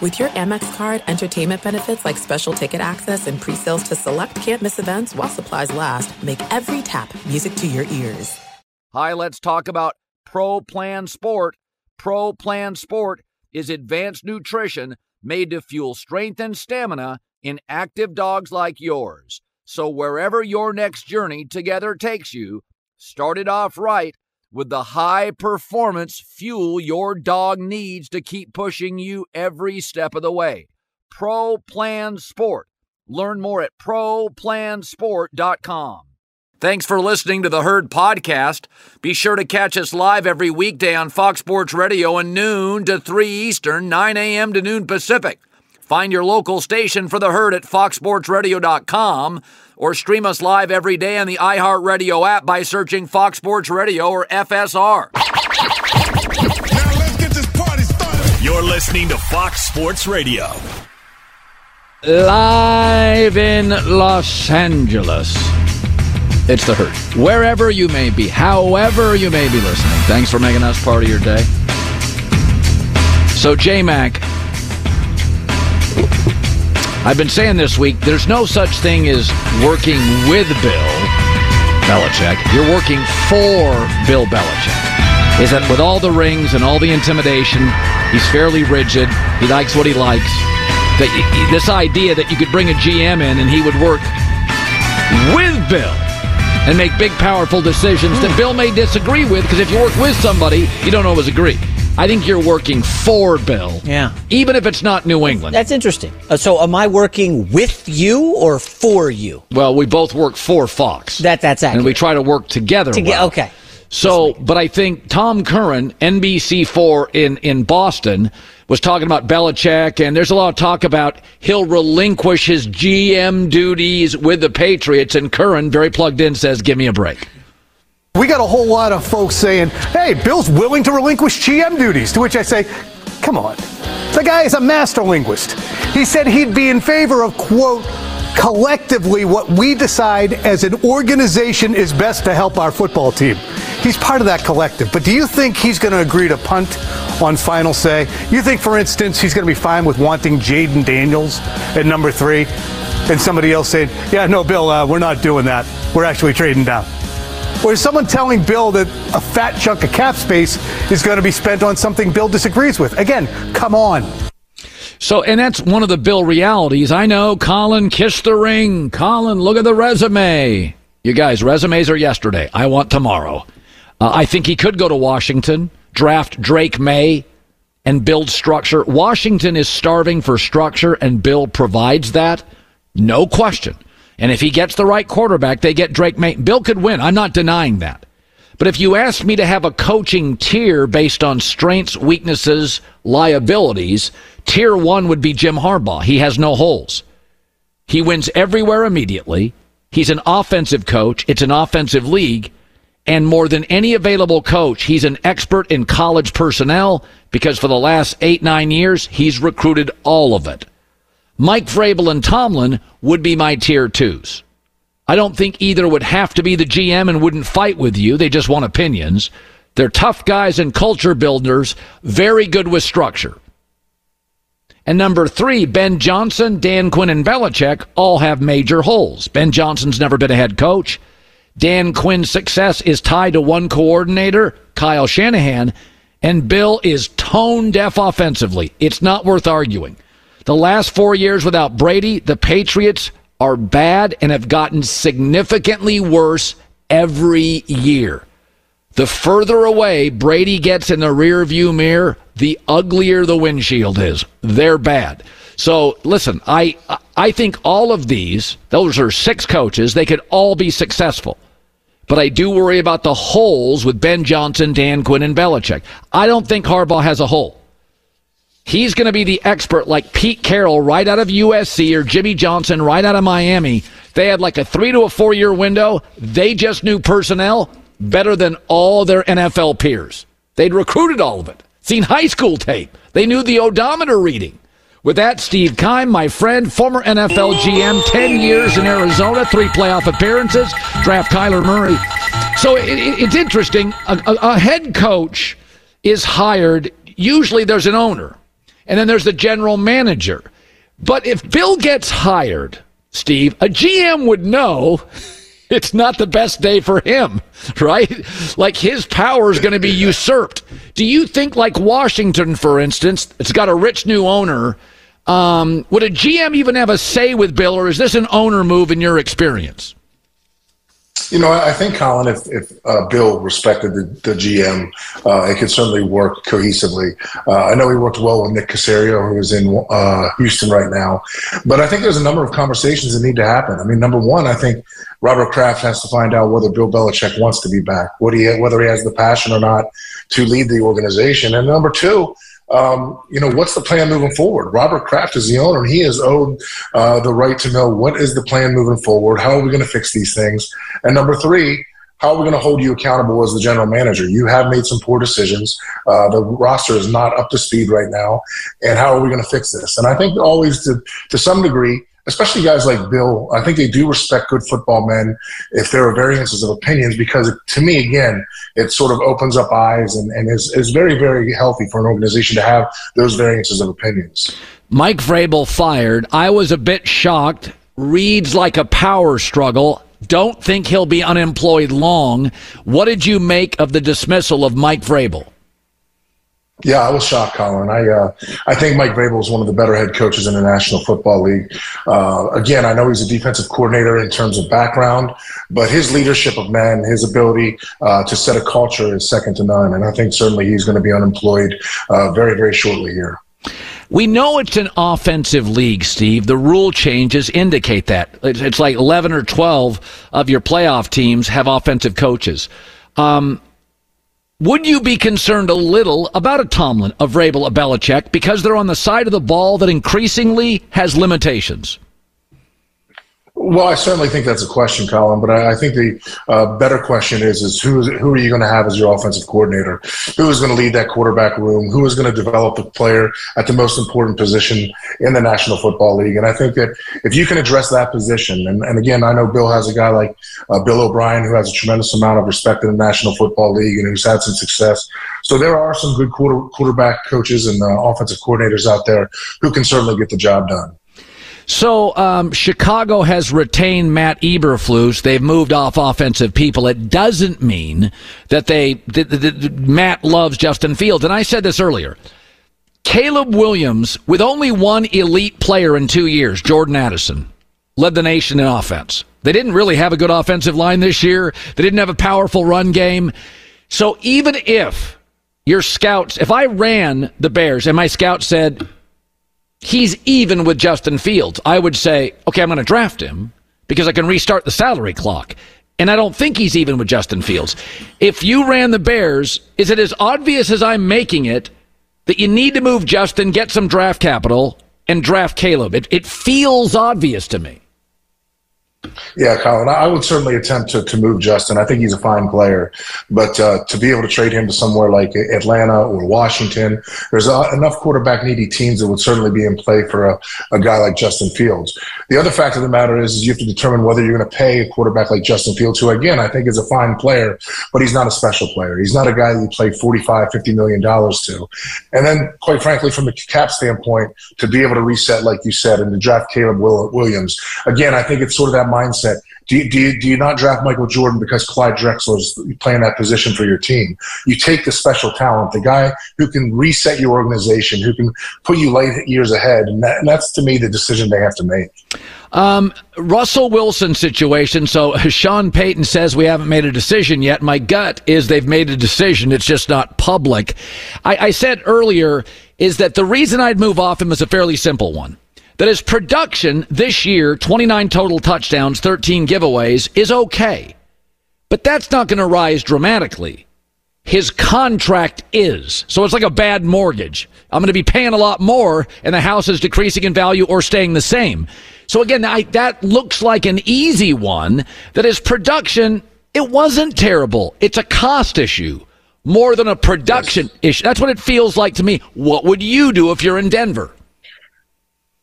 With your Amex card, entertainment benefits like special ticket access and pre-sales to select campus events while supplies last, make every tap music to your ears. Hi, let's talk about Pro Plan Sport. Pro Plan Sport is advanced nutrition made to fuel strength and stamina in active dogs like yours. So wherever your next journey together takes you, start it off right with the high performance fuel your dog needs to keep pushing you every step of the way. Pro Plan Sport. Learn more at ProPlansport.com. Thanks for listening to the Herd Podcast. Be sure to catch us live every weekday on Fox Sports Radio at noon to 3 Eastern, 9 a.m. to noon Pacific. Find your local station for the herd at foxsportsradio.com or stream us live every day on the iHeartRadio app by searching Fox Sports Radio or FSR. You're listening to Fox Sports Radio. Live in Los Angeles. It's the Herd. Wherever you may be, however you may be listening, thanks for making us part of your day. So, J Mac, I've been saying this week, there's no such thing as working with Bill Belichick. You're working for Bill Belichick. Is that with all the rings and all the intimidation, he's fairly rigid. He likes what he likes. That this idea that you could bring a GM in and he would work with Bill and make big, powerful decisions that Bill may disagree with because if you work with somebody, you don't always agree. I think you're working for Bill. Yeah. Even if it's not New England. That's interesting. Uh, so am I working with you or for you? Well, we both work for Fox. That that's accurate. And we try to work together. Toge- well. okay. So, but I think Tom Curran, NBC4 in, in Boston, was talking about Belichick, and there's a lot of talk about he'll relinquish his GM duties with the Patriots, and Curran, very plugged in, says, give me a break. We got a whole lot of folks saying, hey, Bill's willing to relinquish GM duties, to which I say, come on. The guy is a master linguist. He said he'd be in favor of, quote, collectively what we decide as an organization is best to help our football team. He's part of that collective. But do you think he's going to agree to punt on final say? You think, for instance, he's going to be fine with wanting Jayden Daniels at number three and somebody else saying, yeah, no, Bill, uh, we're not doing that. We're actually trading down. Or is someone telling Bill that a fat chunk of cap space is going to be spent on something Bill disagrees with? Again, come on. So, and that's one of the Bill realities. I know, Colin, kiss the ring. Colin, look at the resume. You guys, resumes are yesterday. I want tomorrow. Uh, I think he could go to Washington, draft Drake Maye, and build structure. Washington is starving for structure, and Bill provides that. No question. And if he gets the right quarterback, they get Drake Maye. Bill could win. I'm not denying that. But if you asked me to have a coaching tier based on strengths, weaknesses, liabilities, tier one would be Jim Harbaugh. He has no holes. He wins everywhere immediately. He's an offensive coach. It's an offensive league. And more than any available coach, he's an expert in college personnel because for the last eight, nine years, he's recruited all of it. Mike Vrabel and Tomlin would be my tier twos. I don't think either would have to be the GM and wouldn't fight with you. They just want opinions. They're tough guys and culture builders, very good with structure. And number three, Ben Johnson, Dan Quinn, and Belichick all have major holes. Ben Johnson's never been a head coach. Dan Quinn's success is tied to one coordinator, Kyle Shanahan, and Bill is tone deaf offensively. It's not worth arguing. The last four years without Brady, the Patriots are bad and have gotten significantly worse every year. The further away Brady gets in the rearview mirror, the uglier the windshield is. They're bad. So listen, I I think all of these, those are six coaches, they could all be successful. But I do worry about the holes with Ben Johnson, Dan Quinn, and Belichick. I don't think Harbaugh has a hole. He's going to be the expert like Pete Carroll right out of USC or Jimmy Johnson right out of Miami. They had like a three to a four year window. They just knew personnel better than all their NFL peers. They'd recruited all of it, seen high school tape. They knew the odometer reading. With that, Steve Keim, my friend, former NFL GM, 10 years in Arizona, three playoff appearances, draft Kyler Murray. So it, it, it's interesting. A, a, a head coach is hired, usually there's an owner, and then there's the general manager. But if Bill gets hired, Steve, a GM would know it's not the best day for him, right? Like his power is going to be usurped. Do you think, like Washington, for instance, it's got a rich new owner? Um, would a GM even have a say with Bill, or is this an owner move in your experience? You know, I think Colin, if, if uh, Bill respected the, the GM, uh, it could certainly work cohesively. Uh, I know he worked well with Nick Caserio, who is in uh, Houston right now, but I think there's a number of conversations that need to happen. I mean, number one, I think Robert Kraft has to find out whether Bill Belichick wants to be back, what he, whether he has the passion or not to lead the organization, and number two, um, you know, what's the plan moving forward? Robert Kraft is the owner, and he is owed uh, the right to know what is the plan moving forward. How are we going to fix these things? And number three, how are we going to hold you accountable as the general manager? You have made some poor decisions. Uh, the roster is not up to speed right now, and how are we going to fix this? And I think always, to to some degree, especially guys like Bill, I think they do respect good football men if there are variances of opinions because to me, again, it sort of opens up eyes and, and is, is very, very healthy for an organization to have those variances of opinions. Mike Vrabel fired. I was a bit shocked. Reads like a power struggle. Don't think he'll be unemployed long. What did you make of the dismissal of Mike Vrabel? Yeah, I was shocked, Colin. I uh, I think Mike Vrabel is one of the better head coaches in the National Football League. Uh, again, I know he's a defensive coordinator in terms of background, but his leadership of men, his ability uh, to set a culture is second to none. And I think certainly he's going to be unemployed uh, very, very shortly here. We know it's an offensive league, Steve. The rule changes indicate that. It's like 11 or 12 of your playoff teams have offensive coaches. Um, would you be concerned a little about a Tomlin, a Vrabel, a Belichick, because they're on the side of the ball that increasingly has limitations? Well, I certainly think that's a question, Colin. But I, I think the uh, better question is: is who who are you going to have as your offensive coordinator? Who is going to lead that quarterback room? Who is going to develop the player at the most important position in the National Football League? And I think that if you can address that position, and, and again, I know Bill has a guy like uh, Bill O'Brien who has a tremendous amount of respect in the National Football League and who's had some success. So there are some good quarter, quarterback coaches and uh, offensive coordinators out there who can certainly get the job done. So um, Chicago has retained Matt Eberflus. They've moved off offensive people. It doesn't mean that they that, that, that Matt loves Justin Fields. And I said this earlier. Caleb Williams, with only one elite player in two years, Jordan Addison, led the nation in offense. They didn't really have a good offensive line this year. They didn't have a powerful run game. So even if your scouts, if I ran the Bears and my scout said, he's even with Justin Fields, I would say, okay, I'm going to draft him because I can restart the salary clock. And I don't think he's even with Justin Fields. If you ran the Bears, is it as obvious as I'm making it that you need to move Justin, get some draft capital, and draft Caleb? It, it feels obvious to me. Yeah, Colin, I would certainly attempt to, to move Justin. I think he's a fine player, but uh, to be able to trade him to somewhere like Atlanta or Washington, there's uh, enough quarterback needy teams that would certainly be in play for a, a guy like Justin Fields. The other fact of the matter is, is you have to determine whether you're going to pay a quarterback like Justin Fields, who again I think is a fine player, but he's not a special player. He's not a guy that you play 45, 50 million dollars to. And then, quite frankly, from the cap standpoint, to be able to reset, like you said, and to draft Caleb Williams, again, I think it's sort of that mindset. Do you, do, you, do you not draft Michael Jordan because Clyde Drexler is playing that position for your team? You take the special talent, the guy who can reset your organization, who can put you light years ahead. And, that, and that's, to me, the decision they have to make. Um, Russell Wilson situation. So Sean Payton says we haven't made a decision yet. My gut is they've made a decision. It's just not public. I, I said earlier is that the reason I'd move off him is a fairly simple one that his production this year, 29 total touchdowns, 13 giveaways, is okay. But that's not going to rise dramatically. His contract is. So it's like a bad mortgage. I'm going to be paying a lot more and the house is decreasing in value or staying the same. So again, I, that looks like an easy one that his production, it wasn't terrible. It's a cost issue more than a production yes. issue. That's what it feels like to me. What would you do if you're in Denver?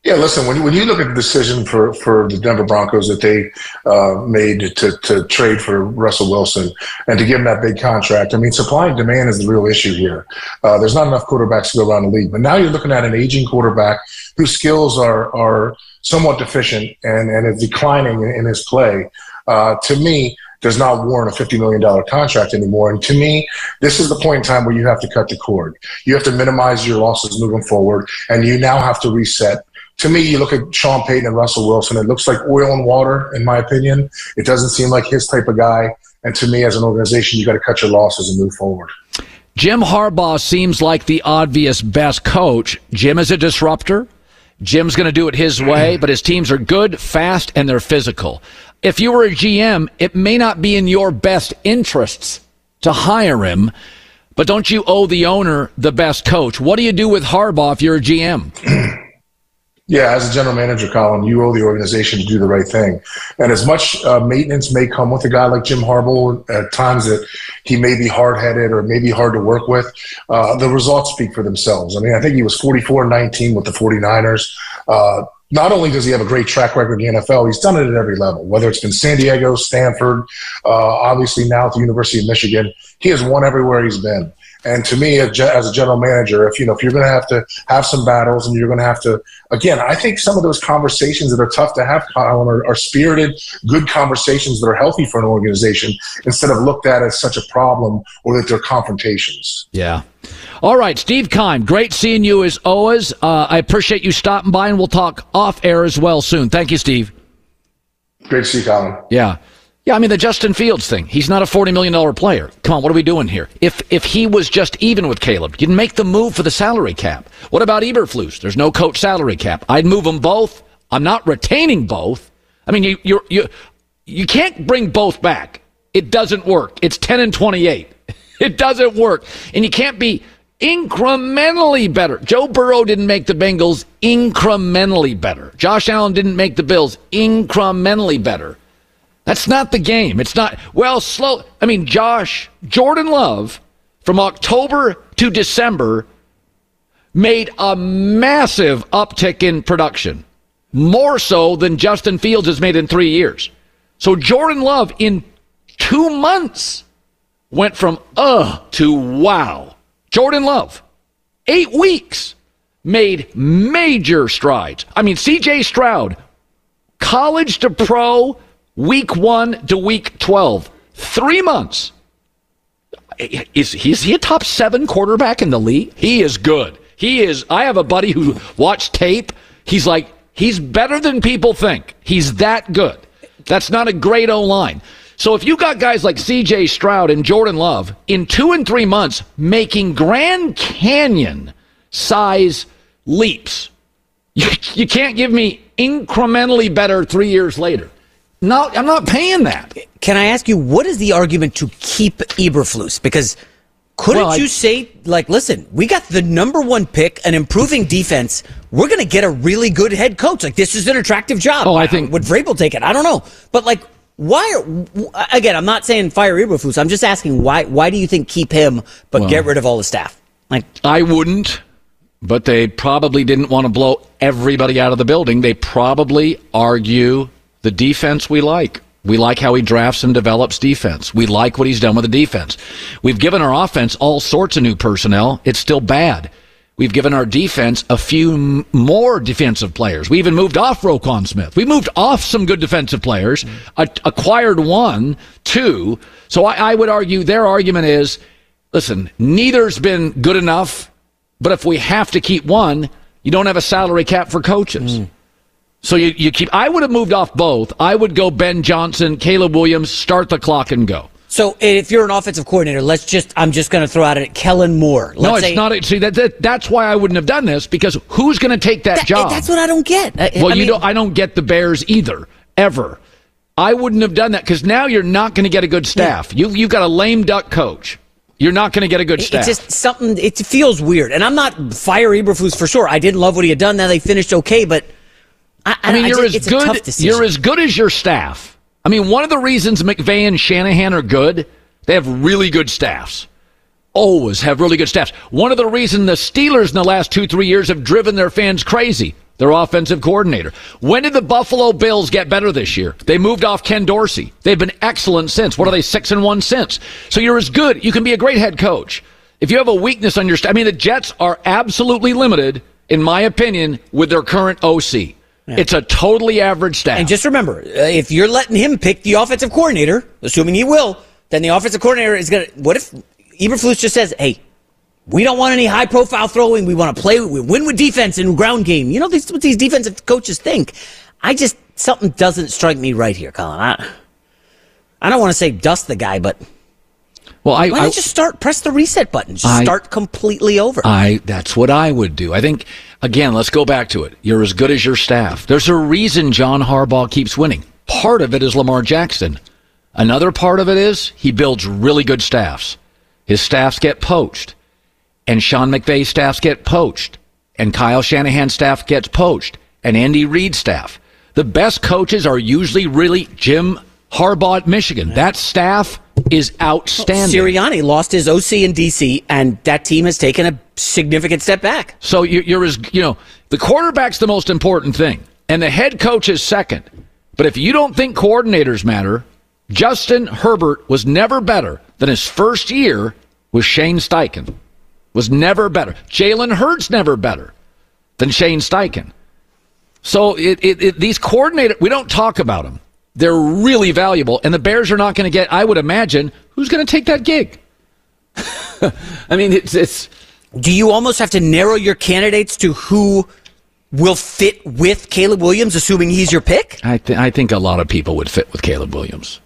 Yeah, listen, when, when you look at the decision for, for the Denver Broncos that they uh, made to, to trade for Russell Wilson and to give him that big contract, I mean, supply and demand is the real issue here. Uh, there's not enough quarterbacks to go around the league. But now you're looking at an aging quarterback whose skills are, are somewhat deficient and, and is declining in, in his play. Uh, to me, does not warrant a $50 million contract anymore. And to me, this is the point in time where you have to cut the cord. You have to minimize your losses moving forward, and you now have to reset. To me, you look at Sean Payton and Russell Wilson, it looks like oil and water, in my opinion. It doesn't seem like his type of guy. And to me, as an organization, you got to cut your losses and move forward. Jim Harbaugh seems like the obvious best coach. Jim is a disruptor. Jim's going to do it his way, but his teams are good, fast, and they're physical. If you were a GM, it may not be in your best interests to hire him, but don't you owe the owner the best coach? What do you do with Harbaugh if you're a GM? Yeah, as a general manager, Colin, you owe the organization to do the right thing. And as much uh, maintenance may come with a guy like Jim Harbaugh at times that he may be hard headed or maybe hard to work with, uh, the results speak for themselves. I mean, I think he was 44 19 with the 49ers. Uh, not only does he have a great track record in the NFL, he's done it at every level, whether it's been San Diego, Stanford, uh, obviously now at the University of Michigan. He has won everywhere he's been. And to me, as a general manager, if you know if you're going to have to have some battles and you're going to have to, again, I think some of those conversations that are tough to have, Colin, are, are spirited, good conversations that are healthy for an organization instead of looked at as such a problem or that they're confrontations. Yeah. All right, Steve Keim, great seeing you as always. Uh, I appreciate you stopping by, and we'll talk off air as well soon. Thank you, Steve. Great to see you, Colin. Yeah. Yeah, I mean the Justin Fields thing. He's not a forty million dollar player. Come on, what are we doing here? If if he was just even with Caleb, you'd make the move for the salary cap. What about Eberflus? There's no coach salary cap. I'd move them both. I'm not retaining both. I mean, you you you you can't bring both back. It doesn't work. It's ten and twenty eight. It doesn't work, and you can't be incrementally better. Joe Burrow didn't make the Bengals incrementally better. Josh Allen didn't make the Bills incrementally better. That's not the game. It's not, well, slow. I mean, Josh, Jordan Love, from October to December, made a massive uptick in production, more so than Justin Fields has made in three years. So Jordan Love, in two months, went from uh to wow. Jordan Love, eight weeks, made major strides. I mean, CJ Stroud, college to pro, week one to week 12. Three months. Is, is he a top seven quarterback in the league? He is good. He is. I have a buddy who watched tape. He's like, he's better than people think. He's that good. That's not a great O line. So if you got guys like CJ Stroud and Jordan Love in two and three months making Grand Canyon size leaps, you, you can't give me incrementally better three years later. No, I'm not paying that. Can I ask you, what is the argument to keep Eberflus? Because couldn't well, I, you say, like, listen, we got the number one pick, an improving defense. We're going to get a really good head coach. Like, this is an attractive job. Oh, I think. Would Vrabel take it? I don't know. But, like, why are, again, I'm not saying fire Eberflus. I'm just asking why, why do you think keep him, but well, get rid of all the staff? Like, I wouldn't, but they probably didn't want to blow everybody out of the building. They probably argue the defense we like. We like how he drafts and develops defense. We like what he's done with the defense. We've given our offense all sorts of new personnel. It's still bad. We've given our defense a few more defensive players. We even moved off Roquan Smith. We moved off some good defensive players, a- acquired one, two. So I-, I would argue their argument is, listen, neither's been good enough, but if we have to keep one, you don't have a salary cap for coaches. Mm. So you, you keep. I would have moved off both. I would go Ben Johnson, Caleb Williams, start the clock and go. So if you're an offensive coordinator, let's just I'm just going to throw out it Kellen Moore. Let's no, it's say, not. See that, that that's why I wouldn't have done this because who's going to take that, that, job? That's what I don't get. I, well, I you mean, don't. I don't get the Bears either ever. I wouldn't have done that because now you're not going to get a good staff. You you've got a lame duck coach. You're not going to get a good staff. It's just something. It feels weird, and I'm not fire Eberflus for sure. I didn't love what he had done. Now they finished okay, but I, I mean, I you're just, as good. You're as good as your staff. I mean, one of the reasons McVay and Shanahan are good, they have really good staffs. Always have really good staffs. One of the reasons the Steelers in the last two, three years have driven their fans crazy, their offensive coordinator. When did the Buffalo Bills get better this year? They moved off Ken Dorsey. They've been excellent since. What are they, six and one since? So you're as good. You can be a great head coach. If you have a weakness on your staff, I mean, the Jets are absolutely limited, in my opinion, with their current OC. Yeah. It's a totally average staff. And just remember, uh, if you're letting him pick the offensive coordinator, assuming he will, then the offensive coordinator is going to. What if Eberflus just says, "Hey, we don't want any high profile throwing. We want to play. We win with defense and ground game." You know, these what these defensive coaches think. I just something doesn't strike me right here, Colin. I, I don't want to say dust the guy, but well, I, why don't you just start press the reset button? Just I, start completely over. I that's what I would do. I think Again, let's go back to it. You're as good as your staff. There's a reason John Harbaugh keeps winning. Part of it is Lamar Jackson. Another part of it is he builds really good staffs. His staffs get poached. And Sean McVay's staffs get poached. And Kyle Shanahan's staff gets poached. And Andy Reid's staff. The best coaches are usually really Jim Harbaugh at Michigan. That staff is outstanding. Sirianni lost his OC in DC, and that team has taken a significant step back. So you're as you know, the quarterback's the most important thing, and the head coach is second. But if you don't think coordinators matter, Justin Herbert was never better than his first year with Shane Steichen. Was never better. Jalen Hurts never better than Shane Steichen. So it, it, it, these coordinators, we don't talk about them. They're really valuable, and the Bears are not going to get. I would imagine who's going to take that gig. I mean, it's, it's. Do you almost have to narrow your candidates to who will fit with Caleb Williams, assuming he's your pick? I, th- I think a lot of people would fit with Caleb Williams.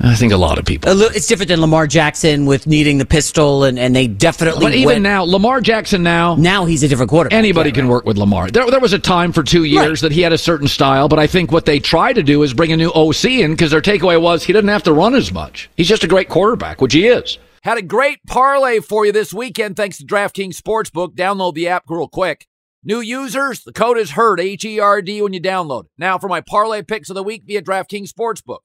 I think a lot of people. It's different than Lamar Jackson with needing the pistol, and, and they definitely. But even went, now, Lamar Jackson now. Now he's a different quarterback. Anybody yeah, can right. work with Lamar. There, there was a time for two years right. that he had a certain style, but I think what they tried to do is bring a new OC in because their takeaway was he didn't have to run as much. He's just a great quarterback, which he is. Had a great parlay for you this weekend thanks to DraftKings Sportsbook. Download the app real quick. New users, the code is HERD, H E R D, when you download. Now for my parlay picks of the week via DraftKings Sportsbook.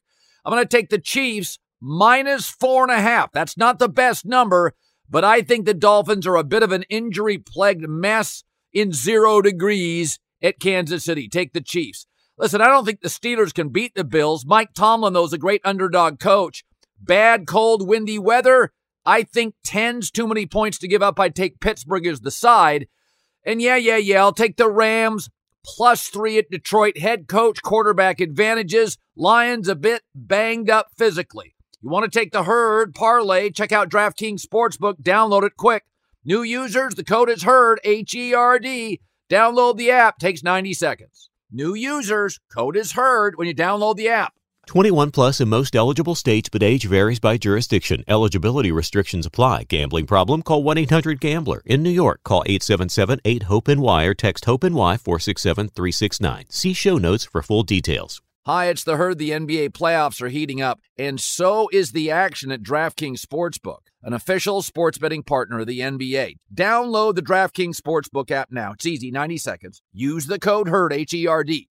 I'm going to take the Chiefs minus four and a half. That's not the best number, but I think the Dolphins are a bit of an injury plagued mess in zero degrees at Kansas City. Take the Chiefs. Listen, I don't think the Steelers can beat the Bills. Mike Tomlin, though, is a great underdog coach. Bad, cold, windy weather. I think 10's too many points to give up. I'd take Pittsburgh as the side. And yeah, yeah, yeah, I'll take the Rams plus three at Detroit. Head coach, quarterback advantages. Lions a bit banged up physically. You want to take the herd parlay? Check out DraftKings Sportsbook. Download it quick. New users, the code is HERD, H E R D. Download the app, takes 90 seconds. New users, code is HERD when you download the app. 21 plus in most eligible states, but age varies by jurisdiction. Eligibility restrictions apply. Gambling problem? Call 1 800 Gambler. In New York, call 877 8 HOPE NY or text HOPE NY 467 369. See show notes for full details. Hi, it's the herd. The NBA playoffs are heating up, and so is the action at DraftKings Sportsbook, an official sports betting partner of the NBA. Download the DraftKings Sportsbook app now. It's easy, 90 seconds. Use the code HERD, H E R D.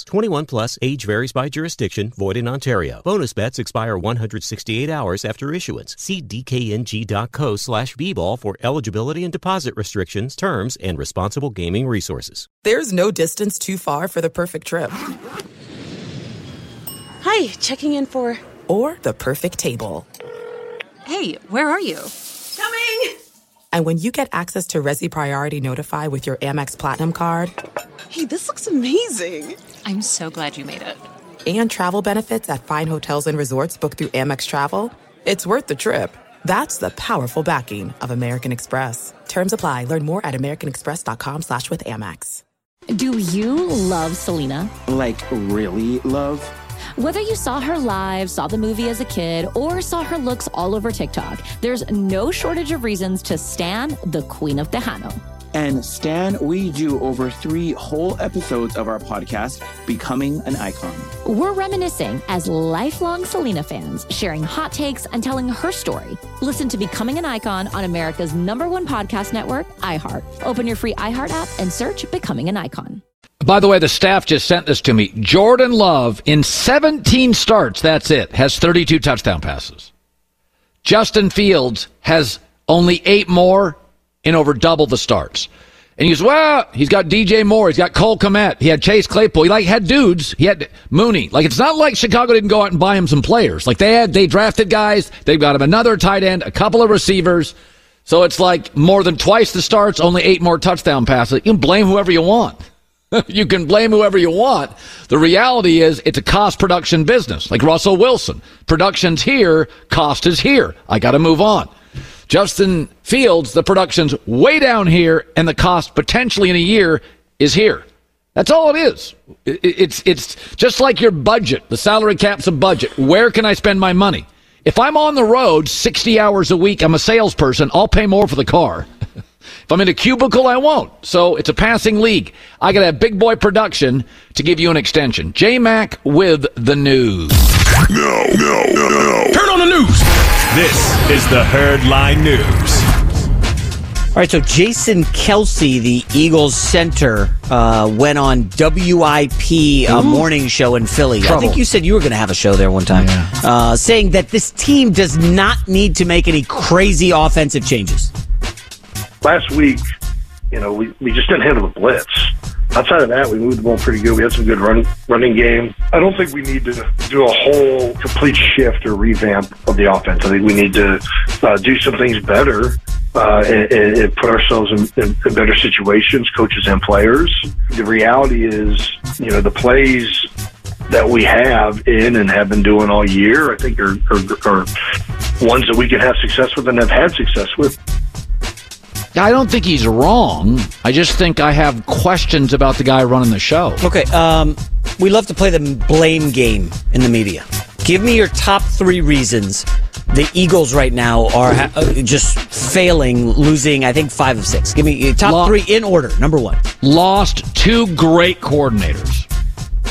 21 plus, age varies by jurisdiction, void in Ontario. Bonus bets expire 168 hours after issuance. See dkng.co slash bball for eligibility and deposit restrictions, terms, and responsible gaming resources. There's no distance too far for the perfect trip. Hi, checking in for... Or the perfect table. Hey, where are you? Coming! And when you get access to Resy Priority Notify with your Amex Platinum card, Hey, this looks amazing! I'm so glad you made it. and travel benefits at fine hotels and resorts booked through Amex Travel, it's worth the trip. That's the powerful backing of American Express. Terms apply. Learn more at americanexpress.com slash with Amex. Do you love Selena? Like, really love? Whether you saw her live, saw the movie as a kid, or saw her looks all over TikTok, there's no shortage of reasons to stan the Queen of Tejano. And Stan, we do over three whole episodes of our podcast, Becoming an Icon. We're reminiscing as lifelong Selena fans, sharing hot takes and telling her story. Listen to Becoming an Icon on America's number one podcast network, iHeart. Open your free iHeart app and search Becoming an Icon. By the way, the staff just sent this to me. Jordan Love, in 17 starts, that's it, has 32 touchdown passes. Justin Fields has only eight more in over double the starts. And he goes, well, he's got DJ Moore, he's got Cole Kmet, he had Chase Claypool, he like had dudes, he had Mooney. Like it's not like Chicago didn't go out and buy him some players. Like they had, they drafted guys, they've got him another tight end, a couple of receivers. So it's like more than twice the starts, only eight more touchdown passes. You can blame whoever you want. you can blame whoever you want. The reality is it's a cost production business, like Russell Wilson. Production's here, cost is here. I got to move on. Justin Fields, the production's way down here, and the cost potentially in a year is here. That's all it is. It's it's just like your budget. The salary cap's a budget. Where can I spend my money? If I'm on the road 60 hours a week, I'm a salesperson. I'll pay more for the car. If I'm in a cubicle, I won't. So it's a passing league. I got to have big boy production to give you an extension. J Mac with the news. No, no, no, no. Turn on the news. This is the Herd Line News. All right, so Jason Kelce, the Eagles center, uh, went on WIP uh, morning show in Philly. I think you said you were going to have a show there one time, uh, saying that this team does not need to make any crazy offensive changes. last week, you know, we, we just didn't handle the blitz. Outside of that, we moved the ball pretty good. We had some good run, running game. I don't think we need to do a whole complete shift or revamp of the offense. I think we need to uh, do some things better uh, and, and put ourselves in, in, in better situations, coaches and players. The reality is, you know, the plays that we have in and have been doing all year, I think are, are, are ones that we can have success with and have had success with. I don't think he's wrong. I just think I have questions about the guy running the show. Okay, um, we love to play the blame game in the media. Give me your top three reasons the Eagles right now are ha- uh, just failing, losing. I think five of six. Give me your top three in order. Number one. Lost two great coordinators.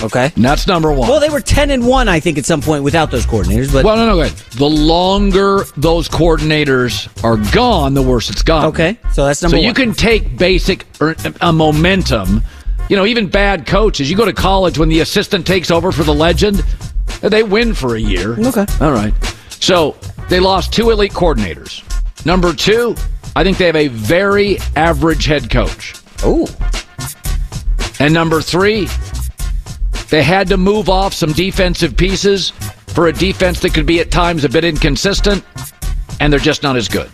Okay. And that's number one. Well, they were ten and one, I think, at some point without those coordinators. But Well, no, no, good. The longer those coordinators are gone, the worse it's gone. Okay, so that's number So you can take basic er, uh, momentum. You know, even bad coaches. You go to college when the assistant takes over for the legend, they win for a year. Okay. All right. So they lost two elite coordinators. Number two, I think they have a very average head coach. Oh. And number three, they had to move off some defensive pieces for a defense that could be at times a bit inconsistent, and they're just not as good.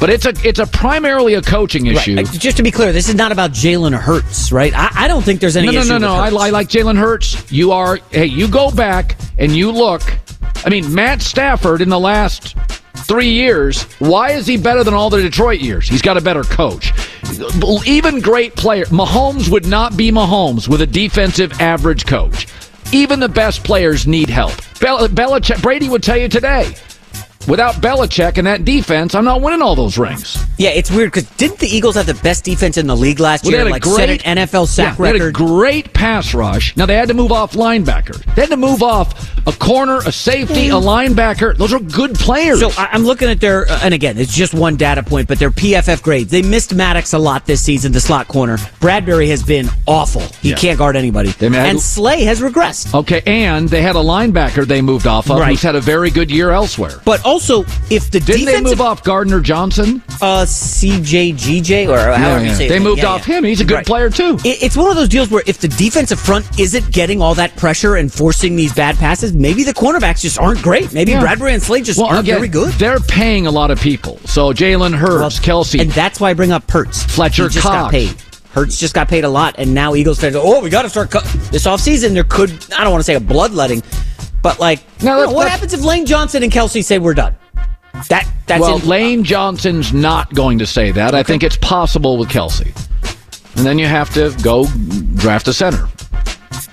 But it's a it's a primarily a coaching issue. Right. Just to be clear, this is not about Jalen Hurts, right? I, I don't think there's any No, no, no, no. I, I like Jalen Hurts. You are hey, you go back and you look. I mean, Matt Stafford in the last three years. Why is he better than all the Detroit years? He's got a better coach. Even great player, Mahomes would not be Mahomes with a defensive average coach. Even the best players need help. Bel- Belichick, Brady would tell you today. Without Belichick and that defense, I'm not winning all those rings. Yeah, it's weird because didn't the Eagles have the best defense in the league last Well, they year? had a Like set an great- NFL sack Yeah, they had a record. great pass rush. Now they had to move off linebackers. They had to move off a corner, a safety, a linebacker. Those are good players. So I- I'm looking at their, uh, and again, it's just one data point, but their PFF grades. They missed Maddox a lot this season, the slot corner. Bradberry has been awful. He Yeah. can't guard anybody. They had- and Slay has regressed. okay, and they had a linebacker they moved off of Right. who's had a very good year elsewhere. But also, if the Didn't they move off Gardner Johnson? uh, CJGJ or however Yeah, you yeah. say. They it. moved Yeah, off him. He's a good Right. player too. It- It's one of those deals where if the defensive front isn't getting all that pressure and forcing these bad passes, maybe the cornerbacks just aren't great. Maybe. Bradberry and Slay just Well, aren't again, very good. They're paying a lot of people. So Jalen Hurts, Kelce, And that's why I bring up Hurts. Fletcher he just Cox. got paid. Hurts just got paid a lot, and now Eagles fans go, oh, we got to start cut. this offseason. There could, I don't want to say a bloodletting, but like, No, you know, what happens if Lane Johnson and Kelce say we're done? That that's well, in- Lane Johnson's not going to say that. I think it's possible with Kelce. And then you have to go draft a center.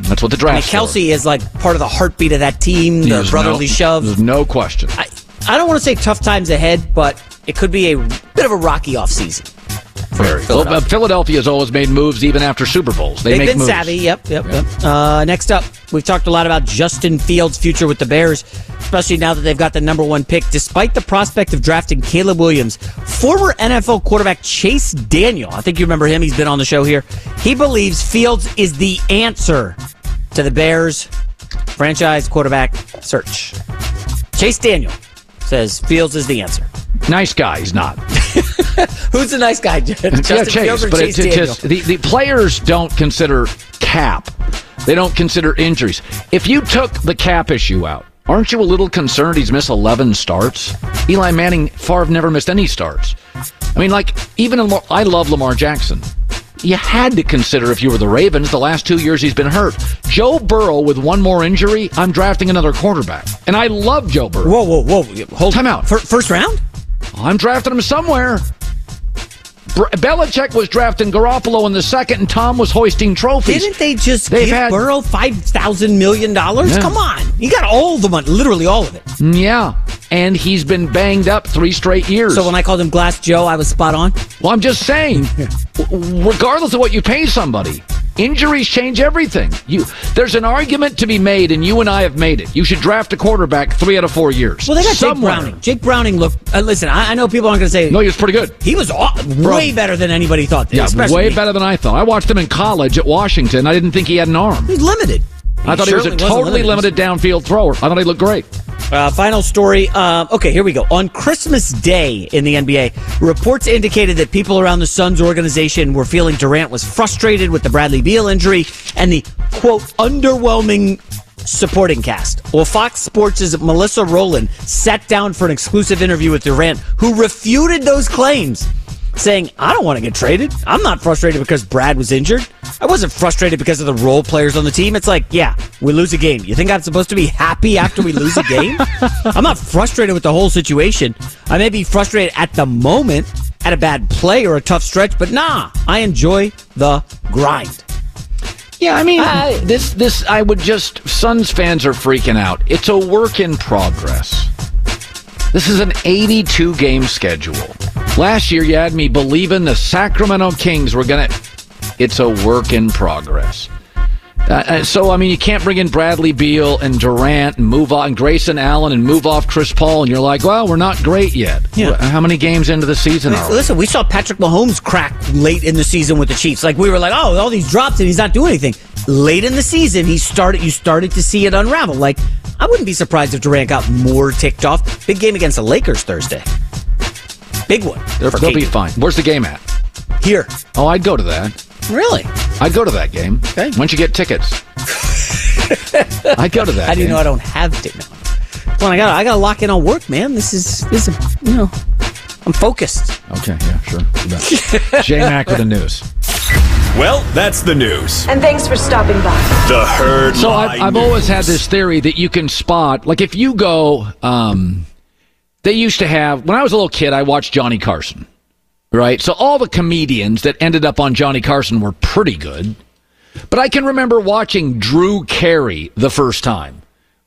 That's what the I mean, draft. Kelce is like part of the heartbeat of that team, the There's brotherly no, shove. There's no question. I, I don't want to say tough times ahead, but it could be a bit of a rocky offseason. Very. Philadelphia. Well, uh, Philadelphia's always made moves even after Super Bowls. They They've make been moves. savvy. Yep, yep, yep. Uh, next up, we've talked a lot about Justin Fields' future with the Bears, especially now that they've got the number one pick. Despite the prospect of drafting Caleb Williams, former NFL quarterback Chase Daniel, I think you remember him. He's been on the show here. He believes Fields is the answer to the Bears' franchise quarterback search. Chase Daniel says Fields is the answer. Nice guy. He's not. Who's the nice guy? Justin yeah, Fields Chase. or But Chase it's just the, the players don't consider cap. They don't consider injuries. If you took the cap issue out, aren't you a little concerned he's missed 11 starts? Eli Manning, Favre never missed any starts. I mean, like, even Lamar, I love Lamar Jackson. You had to consider if you were the Ravens, the last two years he's been hurt. Joe Burrow with one more injury, I'm drafting another quarterback. And I love Joe Burrow. Whoa, whoa, whoa. Hold Time out. Fir- first round? I'm drafting him somewhere. Br- Belichick was drafting Garoppolo in the second, and Tom was hoisting trophies. Didn't they just They've give had- Burrow five thousand million dollars? Yeah. Come on, he got all the money, literally all of it. Mm, yeah, and he's been banged up three straight years. So when I called him Glass Joe, I was spot on. well, I'm just saying, regardless of what you pay somebody, injuries change everything. You, there's an argument to be made, and you and I have made it. You should draft a quarterback three out of four years. Well, they got Somewhere. Jake Browning. Jake Browning looked. Uh, listen, I, I know people aren't going to say No, he was pretty good. he was aw- way better than anybody thought. Yeah, way me. better than I thought. I watched him in college at Washington. I didn't think he had an arm. He's limited. I thought he was a totally limited downfield thrower. I thought he looked great. Uh, final story. Um, okay, here we go. On Christmas Day in the NBA, reports indicated that people around the Suns organization were feeling Durant was frustrated with the Bradley Beal injury and the quote underwhelming supporting cast. Well, Fox Sports' Melissa Rohlin sat down for an exclusive interview with Durant, who refuted those claims. Saying, I don't want to get traded. I'm not frustrated because Brad was injured. I wasn't frustrated because of the role players on the team. It's like, yeah, we lose a game. You think I'm supposed to be happy after we lose a game? I'm not frustrated with the whole situation. I may be frustrated at the moment at a bad play or a tough stretch, but nah, I enjoy the grind. Yeah, I mean, uh, this this I would just Suns fans are freaking out. It's a work in progress. This is an 82 game schedule. Last year you had me believing the Sacramento Kings were going to It's a work in progress. Uh, uh, so I mean, you can't bring in Bradley Beal and Durant and move on and Grayson Allen and move off Chris Paul, and you're like, well, we're not great yet. Yeah. How many games into the season are we? Listen, we saw Patrick Mahomes crack late in the season with the Chiefs. Like we were like, oh, all these drops and he's not doing anything. Late in the season, he started. You started to see it unravel. Like I wouldn't be surprised if Durant got more ticked off. Big game against the Lakers Thursday. Big one. They'll, for they'll be fine. Where's the game at? Here. Oh, I'd go to that. Really? I'd go to that game. Okay. Once you get tickets, I'd go to that. How do you game. know I don't have tickets? Well, I got I got to lock in on work, man. This is this is you know, I'm focused. Okay, yeah, sure. You bet. J Mac with the news. Well, that's the news. And thanks for stopping by. The herd. So I've, I've always had this theory that you can spot, like if you go, um, they used to have, when I was a little kid, I watched Johnny Carson, right? So all the comedians that ended up on Johnny Carson were pretty good. But I can remember watching Drew Carey the first time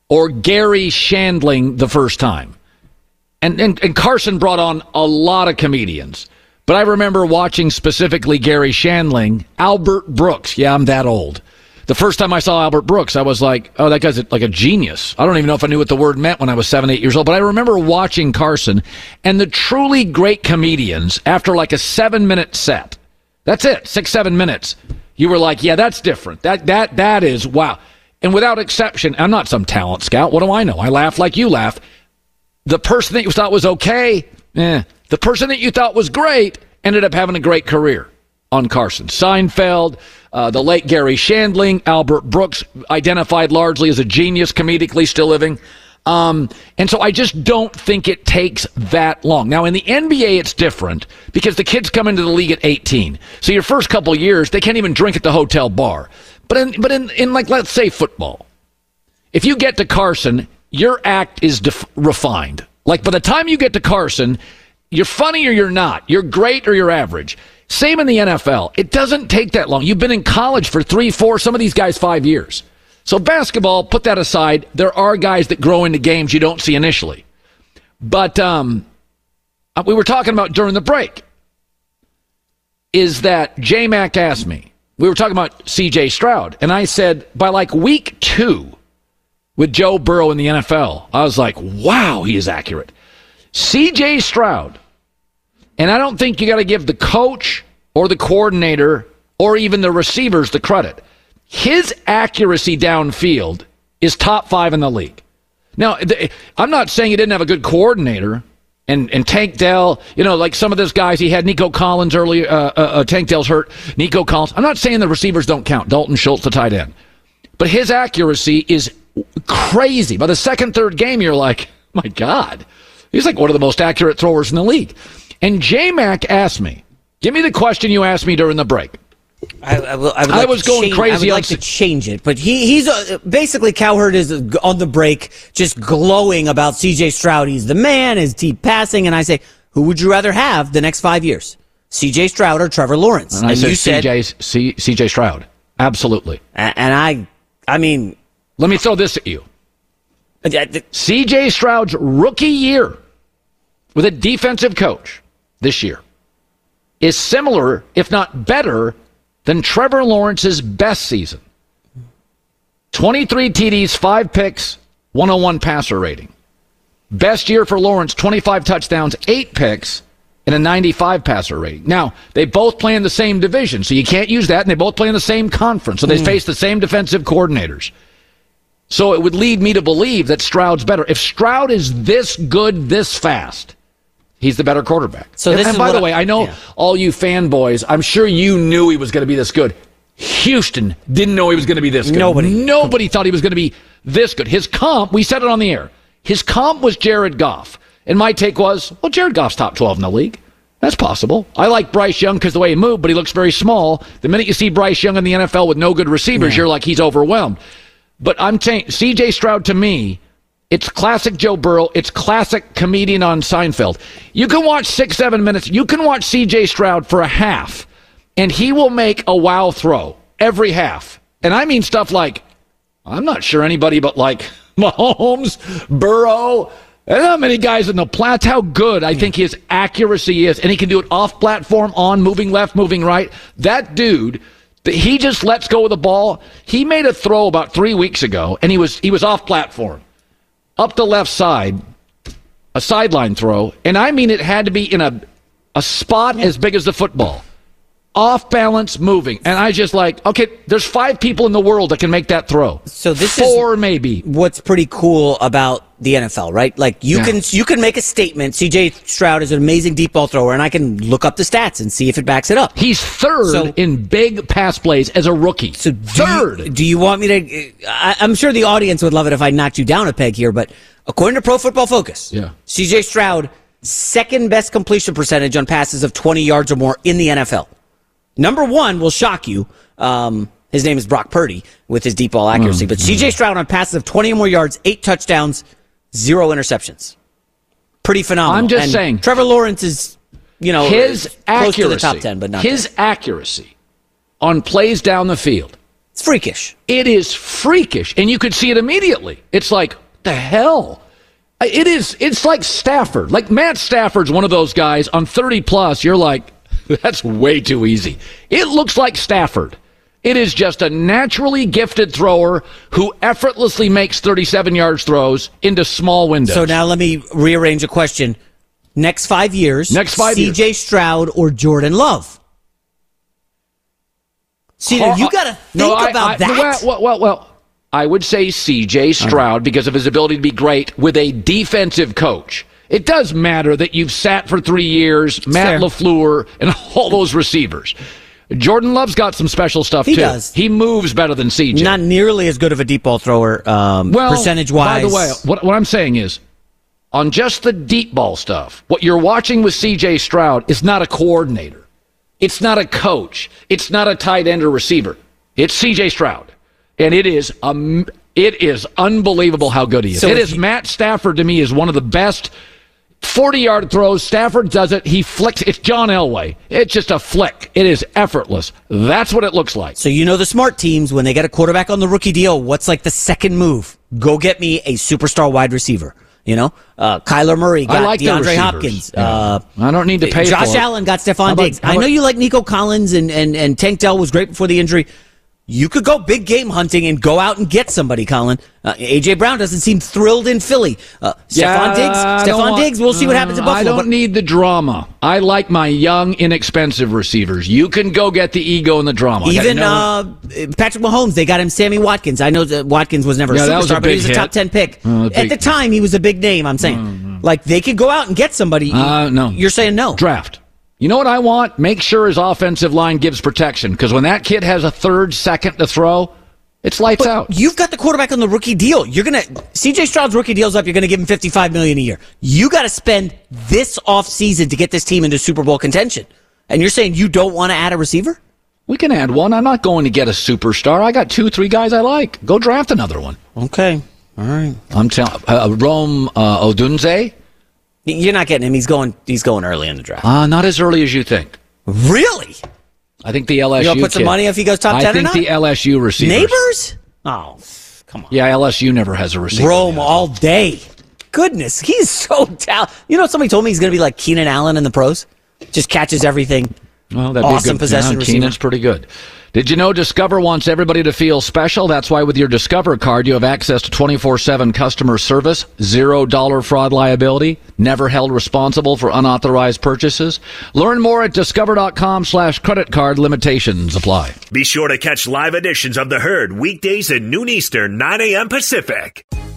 or Garry Shandling the first time. And, and, and Carson brought on a lot of comedians. But I remember watching specifically Garry Shandling, Albert Brooks. Yeah, I'm that old. The first time I saw Albert Brooks, I was like, oh, that guy's like a genius. I don't even know if I knew what the word meant when I was seven, eight years old, but I remember watching Carson and the truly great comedians after like a seven minute set. That's it, six, seven minutes. You were like, yeah, that's different. That, that, that is, wow. And without exception, I'm not some talent scout. What do I know? I laugh like you laugh the person that you thought was okay Eh, the person that you thought was great ended up having a great career on Carson. Seinfeld, uh, the late Garry Shandling, Albert Brooks, identified largely as a genius comedically, still living. Um, and so I just don't think it takes that long. Now, in the NBA, it's different because the kids come into the league at 18. So your first couple years, they can't even drink at the hotel bar. But in, but in, in like, let's say football, if you get to Carson, your act is def- refined. Like by the time you get to Carson, you're funny or you're not. You're great or you're average. Same in the NFL. It doesn't take that long. You've been in college for three, four, some of these guys five years. So basketball, put that aside. There are guys that grow into games you don't see initially. But um, uh, we were talking about during the break is that J Mac asked me. We were talking about CJ Stroud, and I said by like week two with Joe Burrow in the NFL, I was like, wow, he is accurate. CJ Stroud, and I don't think you got to give the coach or the coordinator or even the receivers the credit his accuracy downfield is top five in the league. Now, I'm not saying he didn't have a good coordinator. And, and Tank Dell, you know, like some of those guys, he had Nico Collins earlier. Uh, uh, uh, Tank Dell's hurt. Nico Collins. I'm not saying the receivers don't count. Dalton Schultz, the tight end. But his accuracy is crazy. By the second, third game, you're like, my God, he's like one of the most accurate throwers in the league. And J Mac asked me, give me the question you asked me during the break. I, I, I, like I was going change, crazy. I would like to change it, but he he's uh, basically Cowherd is on the break, just glowing about C.J. Stroud. He's the man, his deep passing, and I say, who would you rather have the next five years, C.J. Stroud or Trevor Lawrence? And, and I said, C.J. C.J. Stroud, absolutely. And, and I, I mean, let me throw this at you. Uh, C.J. Stroud's rookie year with a defensive coach this year is similar, if not better, than Trevor Lawrence's best season. 23 TDs, 5 picks, 101 passer rating. Best year for Lawrence, 25 touchdowns, 8 picks, and a 95 passer rating. Now, they both play in the same division, so you can't use that, and they both play in the same conference, so they mm. face the same defensive coordinators. So it would lead me to believe that Stroud's better. If Stroud is this good this fast, He's the better quarterback. So and, and by the way, I know yeah. all you fanboys. I'm sure you knew he was going to be this good. Houston didn't know he was going to be this good. Nobody, nobody thought he was going to be this good. His comp, we said it on the air. His comp was Jared Goff, and my take was, well, Jared Goff's top 12 in the league. That's possible. I like Bryce Young because the way he moved, but he looks very small. The minute you see Bryce Young in the NFL with no good receivers, yeah. you're like he's overwhelmed. But I'm saying C.J. Stroud to me it's classic Joe Burrow. It's classic comedian on Seinfeld. You can watch six, seven minutes. You can watch CJ Stroud for a half, and he will make a wow throw every half. And I mean stuff like, I'm not sure anybody but like Mahomes, Burrow, and how many guys in the plat, how good I think his accuracy is. And he can do it off platform, on, moving left, moving right. That dude he just lets go of the ball. He made a throw about three weeks ago, and he was he was off platform up the left side, a sideline throw, and I mean it had to be in a a spot as big as the football. Off balance, moving, and I just like okay. There's five people in the world that can make that throw. So this four maybe. What's pretty cool about the NFL, right? Like you yeah. can you can make a statement. C.J. Stroud is an amazing deep ball thrower, and I can look up the stats and see if it backs it up. He's third so, in big pass plays as a rookie. So third. Do you, do you want me to? I, I'm sure the audience would love it if I knocked you down a peg here, but according to Pro Football Focus, yeah, C.J. Stroud second best completion percentage on passes of 20 yards or more in the NFL. Number one will shock you. Um, his name is Brock Purdy with his deep ball accuracy, mm-hmm. but C.J. Stroud on passes of 20 or more yards, eight touchdowns zero interceptions. Pretty phenomenal. I'm just and saying. Trevor Lawrence is, you know, his close accuracy, to the top ten, but not his there. accuracy on plays down the field. It's freakish. It is freakish, and you could see it immediately. It's like the hell. It is. It's like Stafford. Like Matt Stafford's one of those guys on 30 plus. You're like, that's way too easy. It looks like Stafford. It is just a naturally gifted thrower who effortlessly makes 37 yards throws into small windows. So now let me rearrange a question. Next five years, next five CJ. Stroud or Jordan Love? See, you got to think no, I, about I, that. Well, well, well, I would say CJ Stroud uh-huh. because of his ability to be great with a defensive coach. It does matter that you've sat for three years, Matt Fair. LaFleur, and all those receivers. Jordan Love's got some special stuff He too. does. He moves better than CJ. Not nearly as good of a deep ball thrower, um, well, percentage wise. By the way, what, what I'm saying is, on just the deep ball stuff, what you're watching with CJ Stroud is not a coordinator. It's not a coach. It's not a tight end or receiver. It's CJ Stroud. And it is um, it is unbelievable how good he is. So it is you- Matt Stafford to me is one of the best 40 yard throws. Stafford does it. He flicks. It's John Elway. It's just a flick. It is effortless. That's what it looks like. So you know the smart teams when they get a quarterback on the rookie deal, what's like the second move? Go get me a superstar wide receiver. You know, uh, Kyler Murray I got like the DeAndre. Hopkins. Yeah. Uh, I don't need to pay Josh. Allen got Stefon Diggs. I know you like Nico Collins and, and, and Tank Dell was great before the injury. You could go big game hunting and go out and get somebody, Colin. Uh, AJ Brown doesn't seem thrilled in Philly. Uh, Stefon Diggs, I Stefon Diggs. We'll see what happens in Uh, Buffalo. I don't but- need the drama. I like my young, inexpensive receivers. You can go get the ego and the drama. Even no- uh, Patrick Mahomes, they got him Sammy Watkins. I know that Watkins was never Yeah, a was a superstar, but he was a top ten pick. Oh, At the time, he was a big name. I'm saying, like they could go out and get somebody. Uh, no. You're saying no. draft. You know what I want? Make sure his offensive line gives protection because when that kid has a third, second to throw, it's lights out. You've got the quarterback on the rookie deal. You're gonna CJ Stroud's rookie deal's up. You're gonna give him 55 million a year. You got to spend this off season to get this team into Super Bowl contention. And you're saying you don't want to add a receiver? We can add one. I'm not going to get a superstar. I got two, three guys I like. Go draft another one. Okay. All right. I'm telling uh, Rome uh, Odunze. You're not getting him. He's going. He's going early in the draft. Uh, not as early as you think. Really? I think the LSU. You gonna put some kid- money if he goes top I 10 or think not? the LSU receivers. Neighbors? Oh, come on. Yeah, LSU never has a receiver. Rome all day. Goodness, he's so talented. You know, somebody told me he's going to be like Keenan Allen in the pros. Just catches everything. Well, that'd awesome be good possession yeah. Keenan's pretty good. Did you know Discover wants everybody to feel special? That's why with your Discover card, you have access to 24-7 customer service, zero dollar fraud liability, never held responsible for unauthorized purchases. Learn more at discover.com slash credit card limitations apply. Be sure to catch live editions of The Herd weekdays at noon Eastern, 9 a.m. Pacific.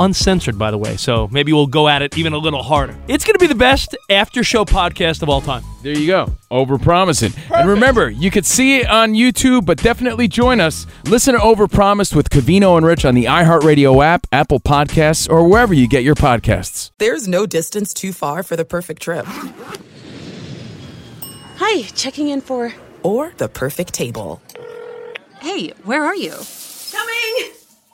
uncensored, by the way. So maybe we'll go at it even a little harder. It's going to be the best after show podcast of all time. There you go. Overpromising. And remember, you could see it on YouTube, but definitely join us. Listen to Overpromised with Covino and Rich on the iHeartRadio app, Apple Podcasts, or wherever you get your podcasts. There's no distance too far for the perfect trip. Hi, checking in for. Or the perfect table. Hey, where are you? Coming!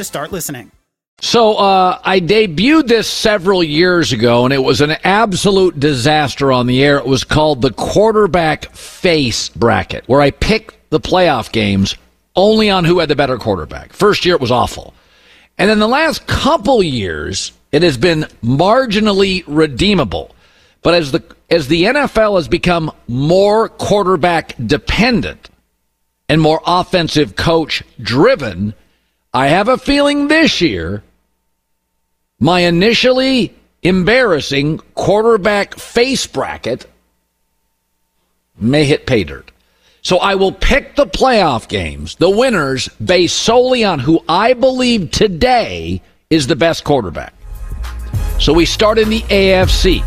to start listening. So uh, I debuted this several years ago, and it was an absolute disaster on the air. It was called the quarterback face bracket, where I picked the playoff games only on who had the better quarterback. First year it was awful, and then the last couple years it has been marginally redeemable. But as the as the NFL has become more quarterback dependent and more offensive coach driven, I have a feeling this year my initially embarrassing quarterback face bracket may hit pay dirt. So I will pick the playoff games, the winners, based solely on who I believe today is the best quarterback. So we start in the AFC.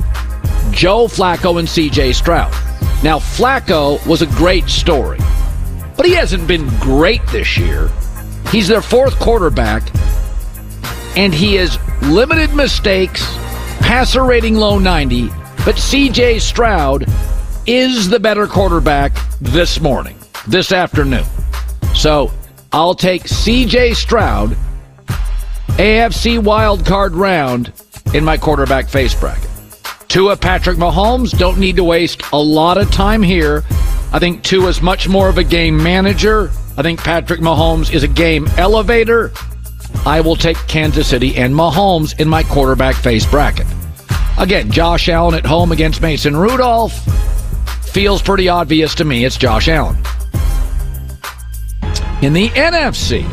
Joe Flacco and CJ Stroud. Now, Flacco was a great story, but he hasn't been great this year. He's their fourth quarterback, and he has limited mistakes, passer rating low 90, but CJ Stroud is the better quarterback this morning, this afternoon. So I'll take CJ Stroud, AFC wild card round, in my quarterback face bracket. Tua Patrick Mahomes, don't need to waste a lot of time here. I think Tua is much more of a game manager. I think Patrick Mahomes is a game elevator. I will take Kansas City and Mahomes in my quarterback face bracket. Again, Josh Allen at home against Mason Rudolph feels pretty obvious to me. It's Josh Allen. In the NFC,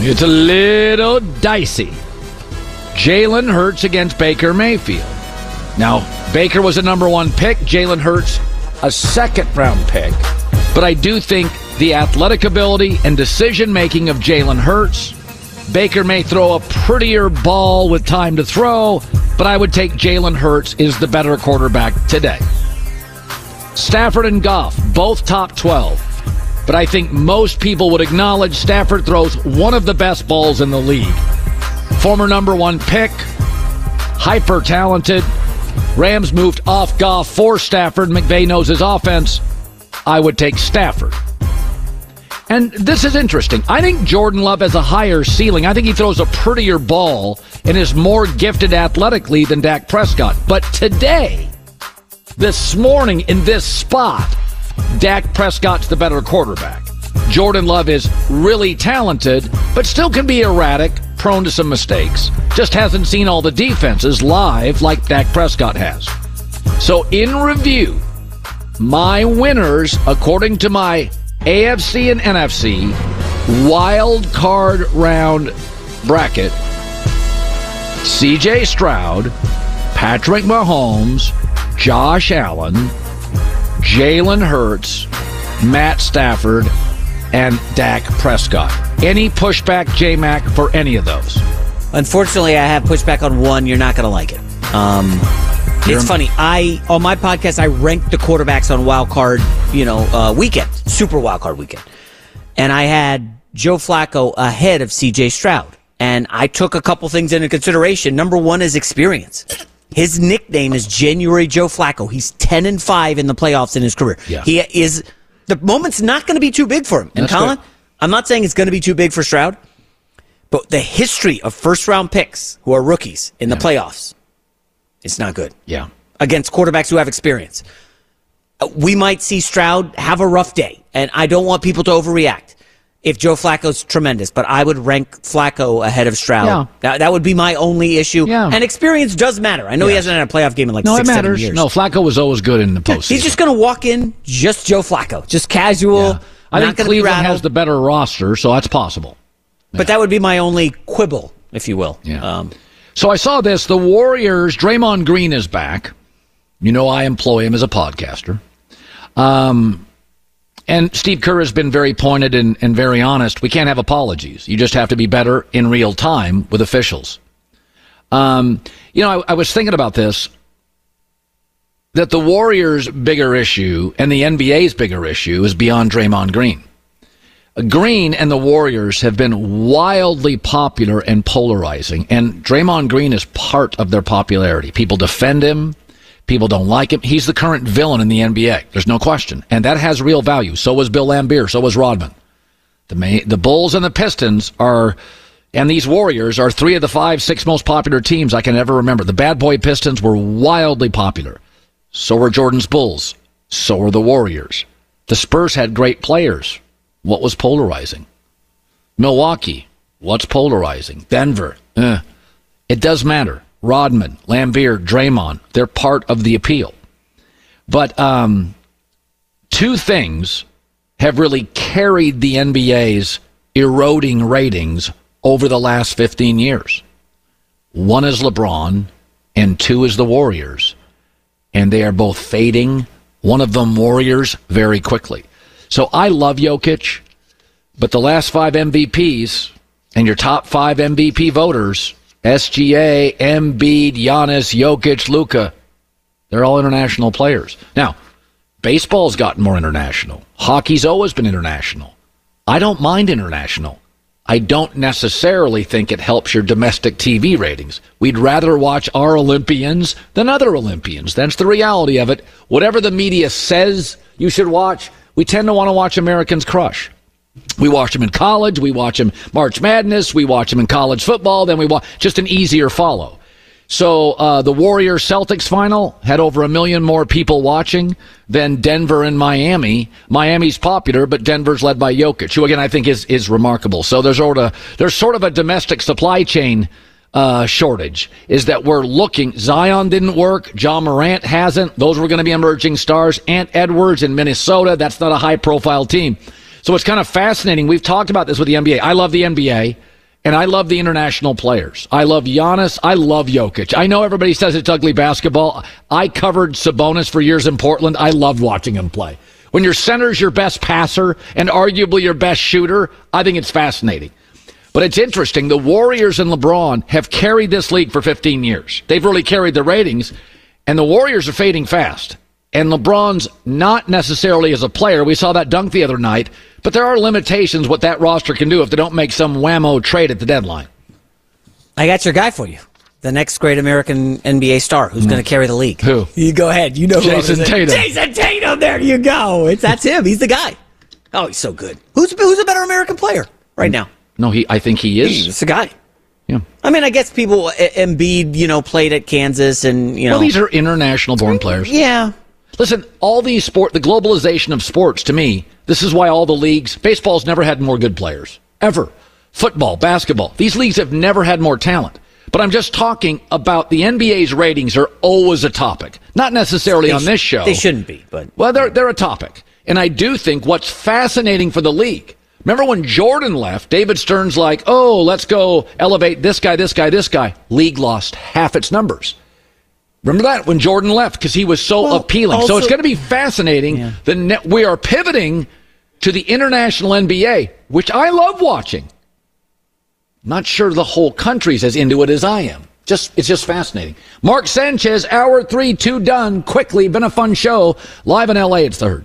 it's a little dicey. Jalen Hurts against Baker Mayfield. Now, Baker was a number one pick, Jalen Hurts a second round pick. But I do think the athletic ability and decision making of Jalen Hurts. Baker may throw a prettier ball with time to throw, but I would take Jalen Hurts is the better quarterback today. Stafford and Goff, both top 12. But I think most people would acknowledge Stafford throws one of the best balls in the league. Former number one pick, hyper talented. Rams moved off Goff for Stafford. McVay knows his offense. I would take Stafford. And this is interesting. I think Jordan Love has a higher ceiling. I think he throws a prettier ball and is more gifted athletically than Dak Prescott. But today, this morning, in this spot, Dak Prescott's the better quarterback. Jordan Love is really talented, but still can be erratic, prone to some mistakes. Just hasn't seen all the defenses live like Dak Prescott has. So, in review, my winners, according to my AFC and NFC wild card round bracket CJ Stroud, Patrick Mahomes, Josh Allen, Jalen Hurts, Matt Stafford, and Dak Prescott. Any pushback, J Mac, for any of those? Unfortunately, I have pushback on one. You're not going to like it. Um, it's funny. I on my podcast I ranked the quarterbacks on wild card, you know, uh, weekend, super wild card weekend, and I had Joe Flacco ahead of C.J. Stroud, and I took a couple things into consideration. Number one is experience. His nickname is January Joe Flacco. He's ten and five in the playoffs in his career. Yeah. He is the moment's not going to be too big for him. And That's Colin, good. I'm not saying it's going to be too big for Stroud, but the history of first round picks who are rookies in the playoffs, it's not good Yeah. against quarterbacks who have experience. Uh, We might see Stroud have a rough day, and I don't want people to overreact. If Joe Flacco's tremendous, but I would rank Flacco ahead of Stroud. Yeah. That, that would be my only issue. Yeah. And experience does matter. I know he hasn't had a playoff game in like No, six, it seven matters. years. No, Flacco was always good in the postseason. He's just going to walk in, just Joe Flacco, just casual. Yeah. I think Cleveland has the better roster, so that's possible. But that would be my only quibble, if you will. Yeah. Um, So I saw this. The Warriors, Draymond Green is back. You know, I employ him as a podcaster. Um, and Steve Kerr has been very pointed and, and very honest. We can't have apologies. You just have to be better in real time with officials. Um, you know, I, I was thinking about this that the Warriors' bigger issue and the NBA's bigger issue is beyond Draymond Green. Green and the Warriors have been wildly popular and polarizing, and Draymond Green is part of their popularity. People defend him. People don't like him. He's the current villain in the NBA. There's no question. And that has real value. So was Bill Laimbeer. So was Rodman. The, the Bulls and the Pistons are And these Warriors are three of the five, six most popular teams I can ever remember. The Bad Boy Pistons were wildly popular. So were Jordan's Bulls. So were the Warriors. The Spurs had great players. What was polarizing? Milwaukee. What's polarizing? Denver. Eh. It does matter. Rodman, Laimbeer, Draymond, they're part of the appeal. But um, two things have really carried the NBA's eroding ratings over the last 15 years. One is LeBron, and two is the Warriors. And they are both fading, one of them Warriors, very quickly. So I love Jokic, but the last five MVPs and your top five MVP voters SGA, Embiid, Giannis, Jokic, Luka. They're all international players. Now, baseball's gotten more international. Hockey's always been international. I don't mind international. I don't necessarily think it helps your domestic TV ratings. We'd rather watch our Olympians than other Olympians. That's the reality of it. Whatever the media says you should watch, we tend to want to watch Americans crush. We watch them in college. We watch them March Madness. We watch them in college football. Then we watch just an easier follow. So uh, the Warriors Celtics final had over a million more people watching than Denver and Miami. Miami's popular, but Denver's led by Jokic, who again I think is is remarkable. So there's sort of there's sort of a domestic supply chain uh, shortage. Is that we're looking Zion didn't work, Ja Morant hasn't. Those were going to be emerging stars. Ant Edwards in Minnesota. That's not a high profile team. So it's kind of fascinating. We've talked about this with the NBA. I love the NBA. And I love the international players. I love Giannis. I love Jokic. I know everybody says it's ugly basketball. I covered Sabonis for years in Portland. I loved watching him play. When your center's your best passer and arguably your best shooter, I think it's fascinating. But it's interesting. The Warriors and LeBron have carried this league for 15 years. They've really carried the ratings, and the Warriors are fading fast. And LeBron's not necessarily as a player. We saw that dunk the other night, but there are limitations what that roster can do if they don't make some whammo trade at the deadline. I got your guy for you. The next great American NBA star who's going to mm. carry the league. Who? You go ahead. You know who I was Jayson. Tatum. Jayson Tatum. There you go. It's that's him. He's the guy. Oh, he's so good. Who's who's a better American player right now? No, he. I think he is. He's the guy. Yeah. I mean, I guess people Embiid, you know, played at Kansas, and you know, Well, these are international born players. yeah. Listen, all these sport, the globalization of sports, to me, this is why all the leagues, baseball's never had more good players ever. Football, basketball, these leagues have never had more talent. But I'm just talking about the NBA's ratings are always a topic, not necessarily They on this show. they shouldn't be, but Well, they're, they're a topic. And I do think what's fascinating for the league, remember when Jordan left, David Stern's like, oh, let's go elevate this guy, this guy, this guy. League lost half its numbers. Remember that when Jordan left because he was so Well, appealing. so it's going to be fascinating. The net, we are pivoting to the international NBA, which I love watching. Not sure the whole country's as into it as I am. Just it's just fascinating. Mark Sanchez, hour three, two done. Quickly, been a fun show. Live in LA, it's the herd.